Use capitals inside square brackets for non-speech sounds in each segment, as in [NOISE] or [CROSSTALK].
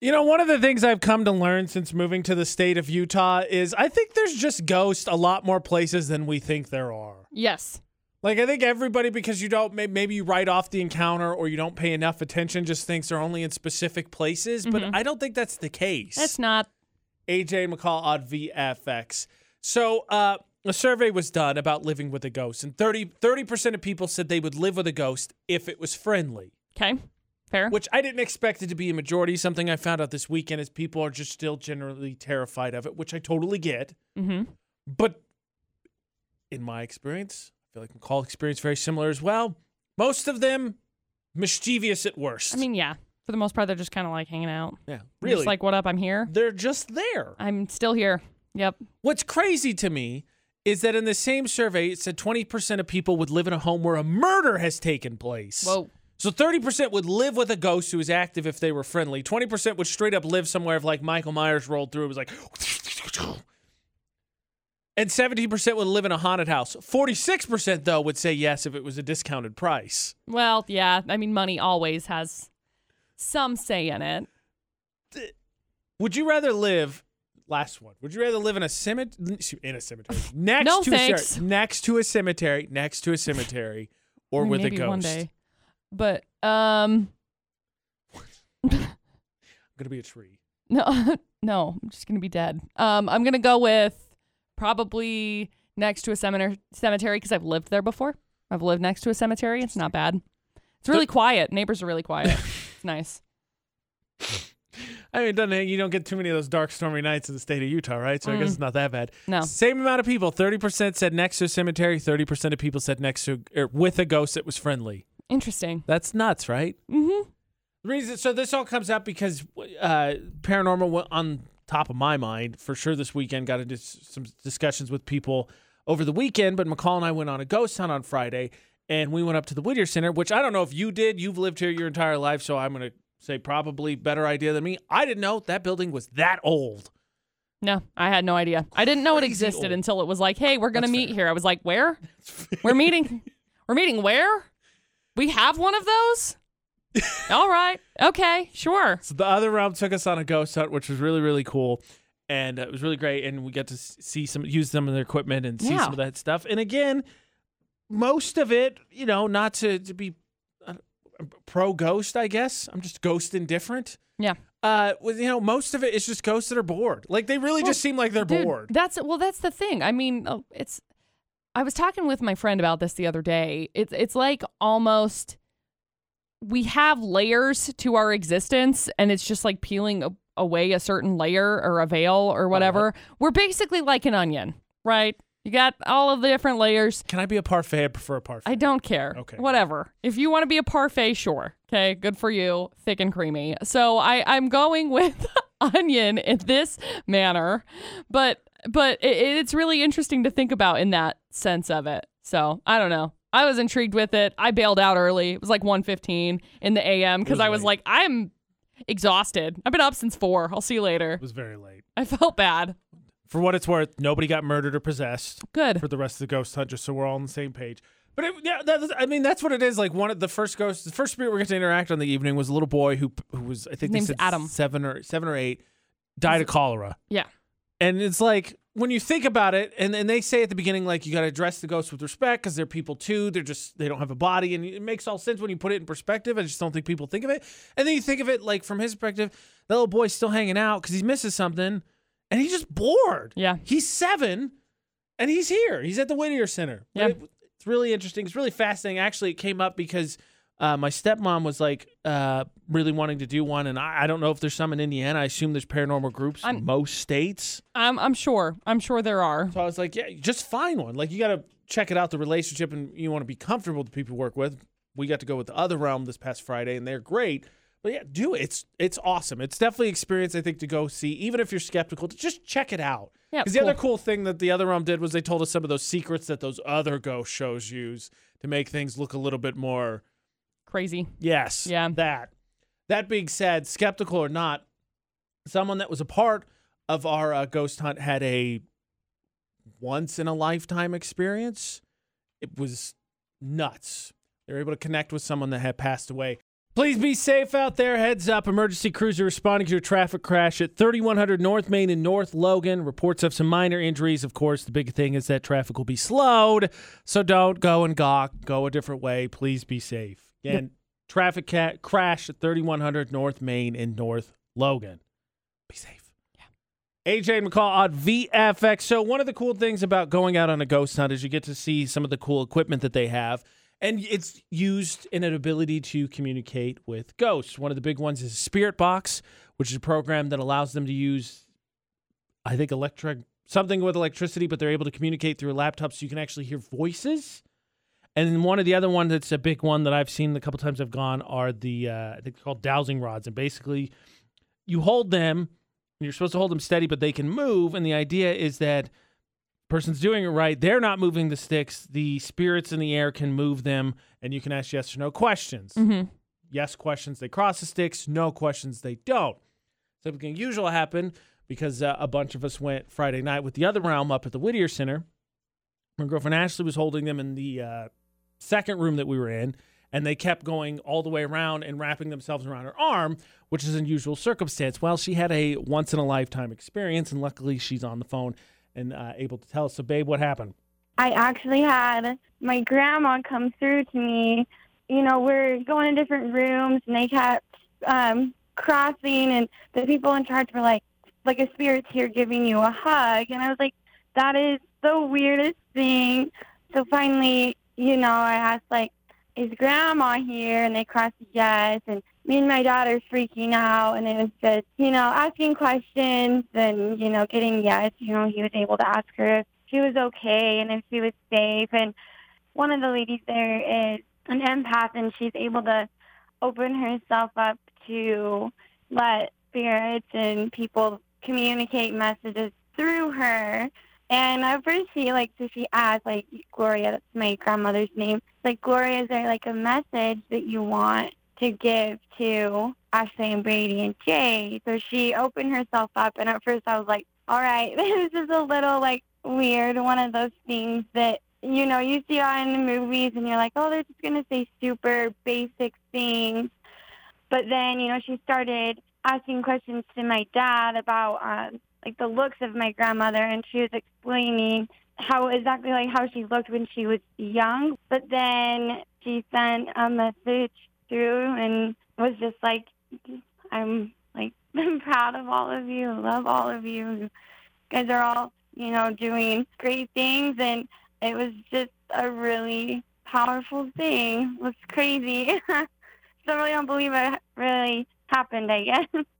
You know, one of the things I've come to learn since moving to the state of Utah is I think there's just ghosts a lot more places than we think there are. Yes. Like I think everybody, because you don't maybe you write off the encounter or you don't pay enough attention, just thinks they're only in specific places. But I don't think that's the case. It's not. AJ McCall on VFX. So uh, a survey was done about living with a ghost, and 30 percent of people said they would live with a ghost if it was friendly. Okay. Fair. Which I didn't expect it to be a majority. Something I found out this weekend is people are just still generally terrified of it, which I totally get. mm-hmm. But in my experience, I feel like McCall experience very similar as well. Most of them mischievous at worst. I mean, yeah. For the most part, they're just kind of like hanging out. yeah, Really? really. like, what up? I'm here. they're just there. I'm still here. Yep. What's crazy to me is that in the same survey, it said 20% of people would live in a home where a murder has taken place. Whoa. So 30% would live with a ghost who is active if they were friendly. 20% would straight up live somewhere if like Michael Myers rolled through. It was like. And 17% would live in a haunted house. 46% though would say yes if it was a discounted price. Well, yeah. I mean, money always has some say in it. Would you rather live last one? Would you rather live in a cemetery in a cemetery [LAUGHS] next No, to a thanks. cer- next to a cemetery next to a cemetery or I mean, with a ghost? But um, I'm gonna be a tree. [LAUGHS] no, no. I'm just gonna be dead. Um, I'm gonna go with probably next to a cemetery cemetery because I've lived there before. I've lived next to a cemetery. It's not bad. It's really quiet. Neighbors are really quiet. [LAUGHS] it's nice. I mean, doesn't you don't get too many of those dark, stormy nights in the state of Utah, right? So I guess it's not that bad. No. Same amount of people. Thirty percent said next to a cemetery. Thirty percent of people said next to or with a ghost that was friendly. Interesting. That's nuts, right? Mm-hmm. The reason so this all comes up because uh, paranormal went on top of my mind for sure this weekend. Got into some discussions with people over the weekend, but McCall and I went on a ghost hunt on Friday, and we went up to the Whittier Center, which I don't know if you did. You've lived here your entire life, so I'm gonna say probably better idea than me. I didn't know that building was that old. No, I had no idea. I didn't know it existed old. until it was like, "Hey, we're gonna That's meet fair. here." I was like, "Where? [LAUGHS] We're meeting. We're meeting where? We have one of those." [LAUGHS] All right. Okay. Sure. So the other realm took us on a ghost hunt, which was really really cool, and uh, it was really great. And we got to see some, use some of their equipment and see Yeah. some of that stuff. And again, most of it, you know, not to to be uh, pro ghost, I guess. I'm just ghost indifferent. Yeah. Uh, well, you know, most of it is just ghosts that are bored. Like they really just seem like they're Dude, bored. That's well. That's the thing. I mean, oh, it's. I was talking with my friend about this the other day. It's it's like almost we have layers to our existence, and it's just like peeling a, away a certain layer or a veil or whatever. We're basically like an onion, right? You got all of the different layers. Can I be a parfait? I prefer a parfait. I don't care. Okay. Whatever. If you want to be a parfait, sure. Okay. Good for you. Thick and creamy. So I, I'm going with [LAUGHS] onion in this manner, but but it, it's really interesting to think about in that sense of it. So I don't know. I was intrigued with it. I bailed out early. It was like 1:15 in the AM because I was late. like, I'm exhausted. I've been up since four. I'll see you later. it was very late. I felt bad. For what it's worth, nobody got murdered or possessed. Good. for the rest of the ghost hunt, just so we're all on the same page. But it, yeah, that, I mean, that's what it is. Like one of the first ghosts, the first spirit we're going to interact on the evening was a little boy who who was I think they name's Adam. seven or seven or eight, died of cholera. Yeah. And it's like when you think about it, and, and they say at the beginning, like you got to address the ghosts with respect because they're people too. They're just they don't have a body, and it makes all sense when you put it in perspective. I just don't think people think of it. And then you think of it like from his perspective, that little boy's still hanging out because he misses something, and he's just bored. Yeah. he's seven, and he's here. He's at the Whittier Center. Yeah. it- it's really interesting. It's really fascinating. Actually, it came up because. Uh, my stepmom was like uh, really wanting to do one, and I, I don't know if there's some in Indiana. I assume there's paranormal groups in I'm- most states. I'm I'm sure. I'm sure there are. So I was like, yeah, just find one. Like you got to check it out, the relationship, and you want to be comfortable with the people you work with. We got to go with the other realm this past Friday, and they're great. But yeah, do it. It's it's awesome. It's definitely an experience I think to go see, even if you're skeptical. To just check it out. Yeah, Because the other cool thing that the other realm did was they told us some of those secrets that those other ghost shows use to make things look a little bit more. Crazy. Yes. Yeah. That. That being said, skeptical or not, someone that was a part of our uh, ghost hunt had a once in a lifetime experience. It was nuts. They were able to connect with someone that had passed away. Please be safe out there. Heads up. Emergency crews are responding to a traffic crash at 3100 North Main in North Logan. Reports of some minor injuries. Of course, the big thing is that traffic will be slowed. So don't go and gawk. Go a different way. Please be safe. Again, traffic ca- crash at 3100 North Main in North Logan. Be safe. Yeah. AJ McCall on VFX. So, one of the cool things about going out on a ghost hunt is you get to see some of the cool equipment that they have. And it's used in an ability to communicate with ghosts. One of the big ones is Spirit Box, which is a program that allows them to use, I think, electric something with electricity, but they're able to communicate through a laptop so you can actually hear voices. And then one of the other ones that's a big one that I've seen a couple times I've gone are the uh, I think they're called dowsing rods, and basically you hold them. and You're supposed to hold them steady, but they can move. And the idea is that person's doing it right. They're not moving the sticks. The spirits in the air can move them, and you can ask yes or no questions. Mm-hmm. Yes questions, they cross the sticks. No questions, they don't. Something usual happened because uh, a bunch of us went Friday night with the other realm up at the Whittier Center. My girlfriend Ashley was holding them in the uh, second room that we were in, and they kept going all the way around and wrapping themselves around her arm, which is an unusual circumstance. Well, she had a once in a lifetime experience, and luckily she's on the phone and uh, able to tell us. So, babe, what happened? I actually had my grandma come through to me. You know, we're going to different rooms, and they kept um, crossing, and the people in charge were like, "Like a spirit's here giving you a hug," and I was like, "That is the weirdest thing." So finally, you know, I asked like, "Is Grandma here?" And they crossed yes, and me and my daughter freaking out, and it was just, you know, asking questions and you know, getting yes. You know, he was able to ask her if she was okay and if she was safe. And one of the ladies there is an empath, and she's able to open herself up to let spirits and people communicate messages through her. And at first she like so she asked like Gloria, that's my grandmother's name. Like Gloria, is there like a message that you want to give to Ashley and Brady and Jay? So she opened herself up and at first I was like, All right, [LAUGHS] this is a little like weird, one of those things that you know, you see on the movies and you're like, Oh, they're just gonna say super basic things but then, you know, she started asking questions to my dad about um, like the looks of my grandmother, and she was explaining how exactly like how she looked when she was young. But then she sent a message through and was just like, "I'm like [LAUGHS] I'm proud of all of you, love all of you. Guys are all you know doing great things," and it was just a really powerful thing. It was crazy. [LAUGHS] Still really don't believe it really happened, I guess. [LAUGHS]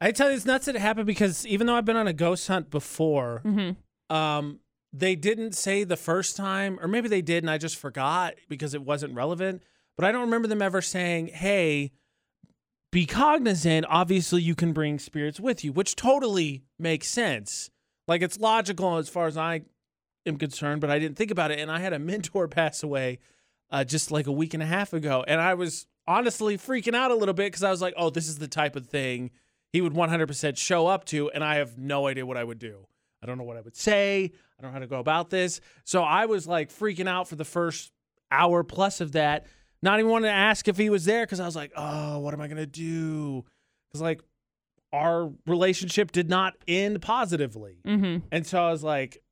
I tell you, it's nuts that it happened because even though I've been on a ghost hunt before, Mm-hmm. um, they didn't say the first time, or maybe they did and I just forgot because it wasn't relevant. But I don't remember them ever saying, hey, be cognizant. Obviously, you can bring spirits with you, which totally makes sense. Like it's logical as far as I am concerned, but I didn't think about it. And I had a mentor [LAUGHS] pass away uh, just like a week and a half ago. And I was honestly freaking out a little bit because I was like, oh, this is the type of thing he would 100% show up to. And I have no idea what I would do. I don't know what I would say. I don't know how to go about this. So I was like freaking out for the first hour plus of that. Not even wanting to ask if he was there because I was like, oh, what am I going to do? Because like our relationship did not end positively. Mm-hmm. And so I was like,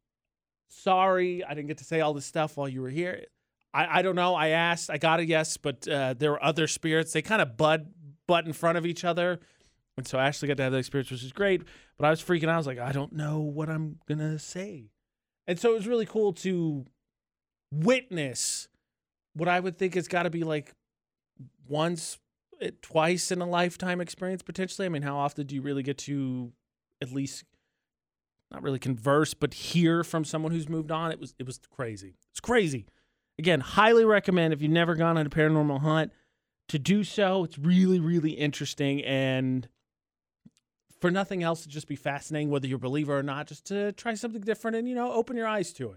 sorry, I didn't get to say all this stuff while you were here. I, I don't know. I asked, I got a yes, but uh, there were other spirits. They kind of bud butt in front of each other. And so Ashley got to have that experience, which is great. But I was freaking out. I was like, I don't know what I'm going to say. And so it was really cool to witness what I would think has got to be like once, eh, twice in a lifetime experience, potentially. I mean, how often do you really get to at least not really converse, but hear from someone who's moved on? It was, it was crazy. It's crazy. Again, highly recommend if you've never gone on a paranormal hunt to do so. It's really, really interesting. And for nothing else, to just be fascinating, whether you're a believer or not, just to try something different and, you know, open your eyes to it.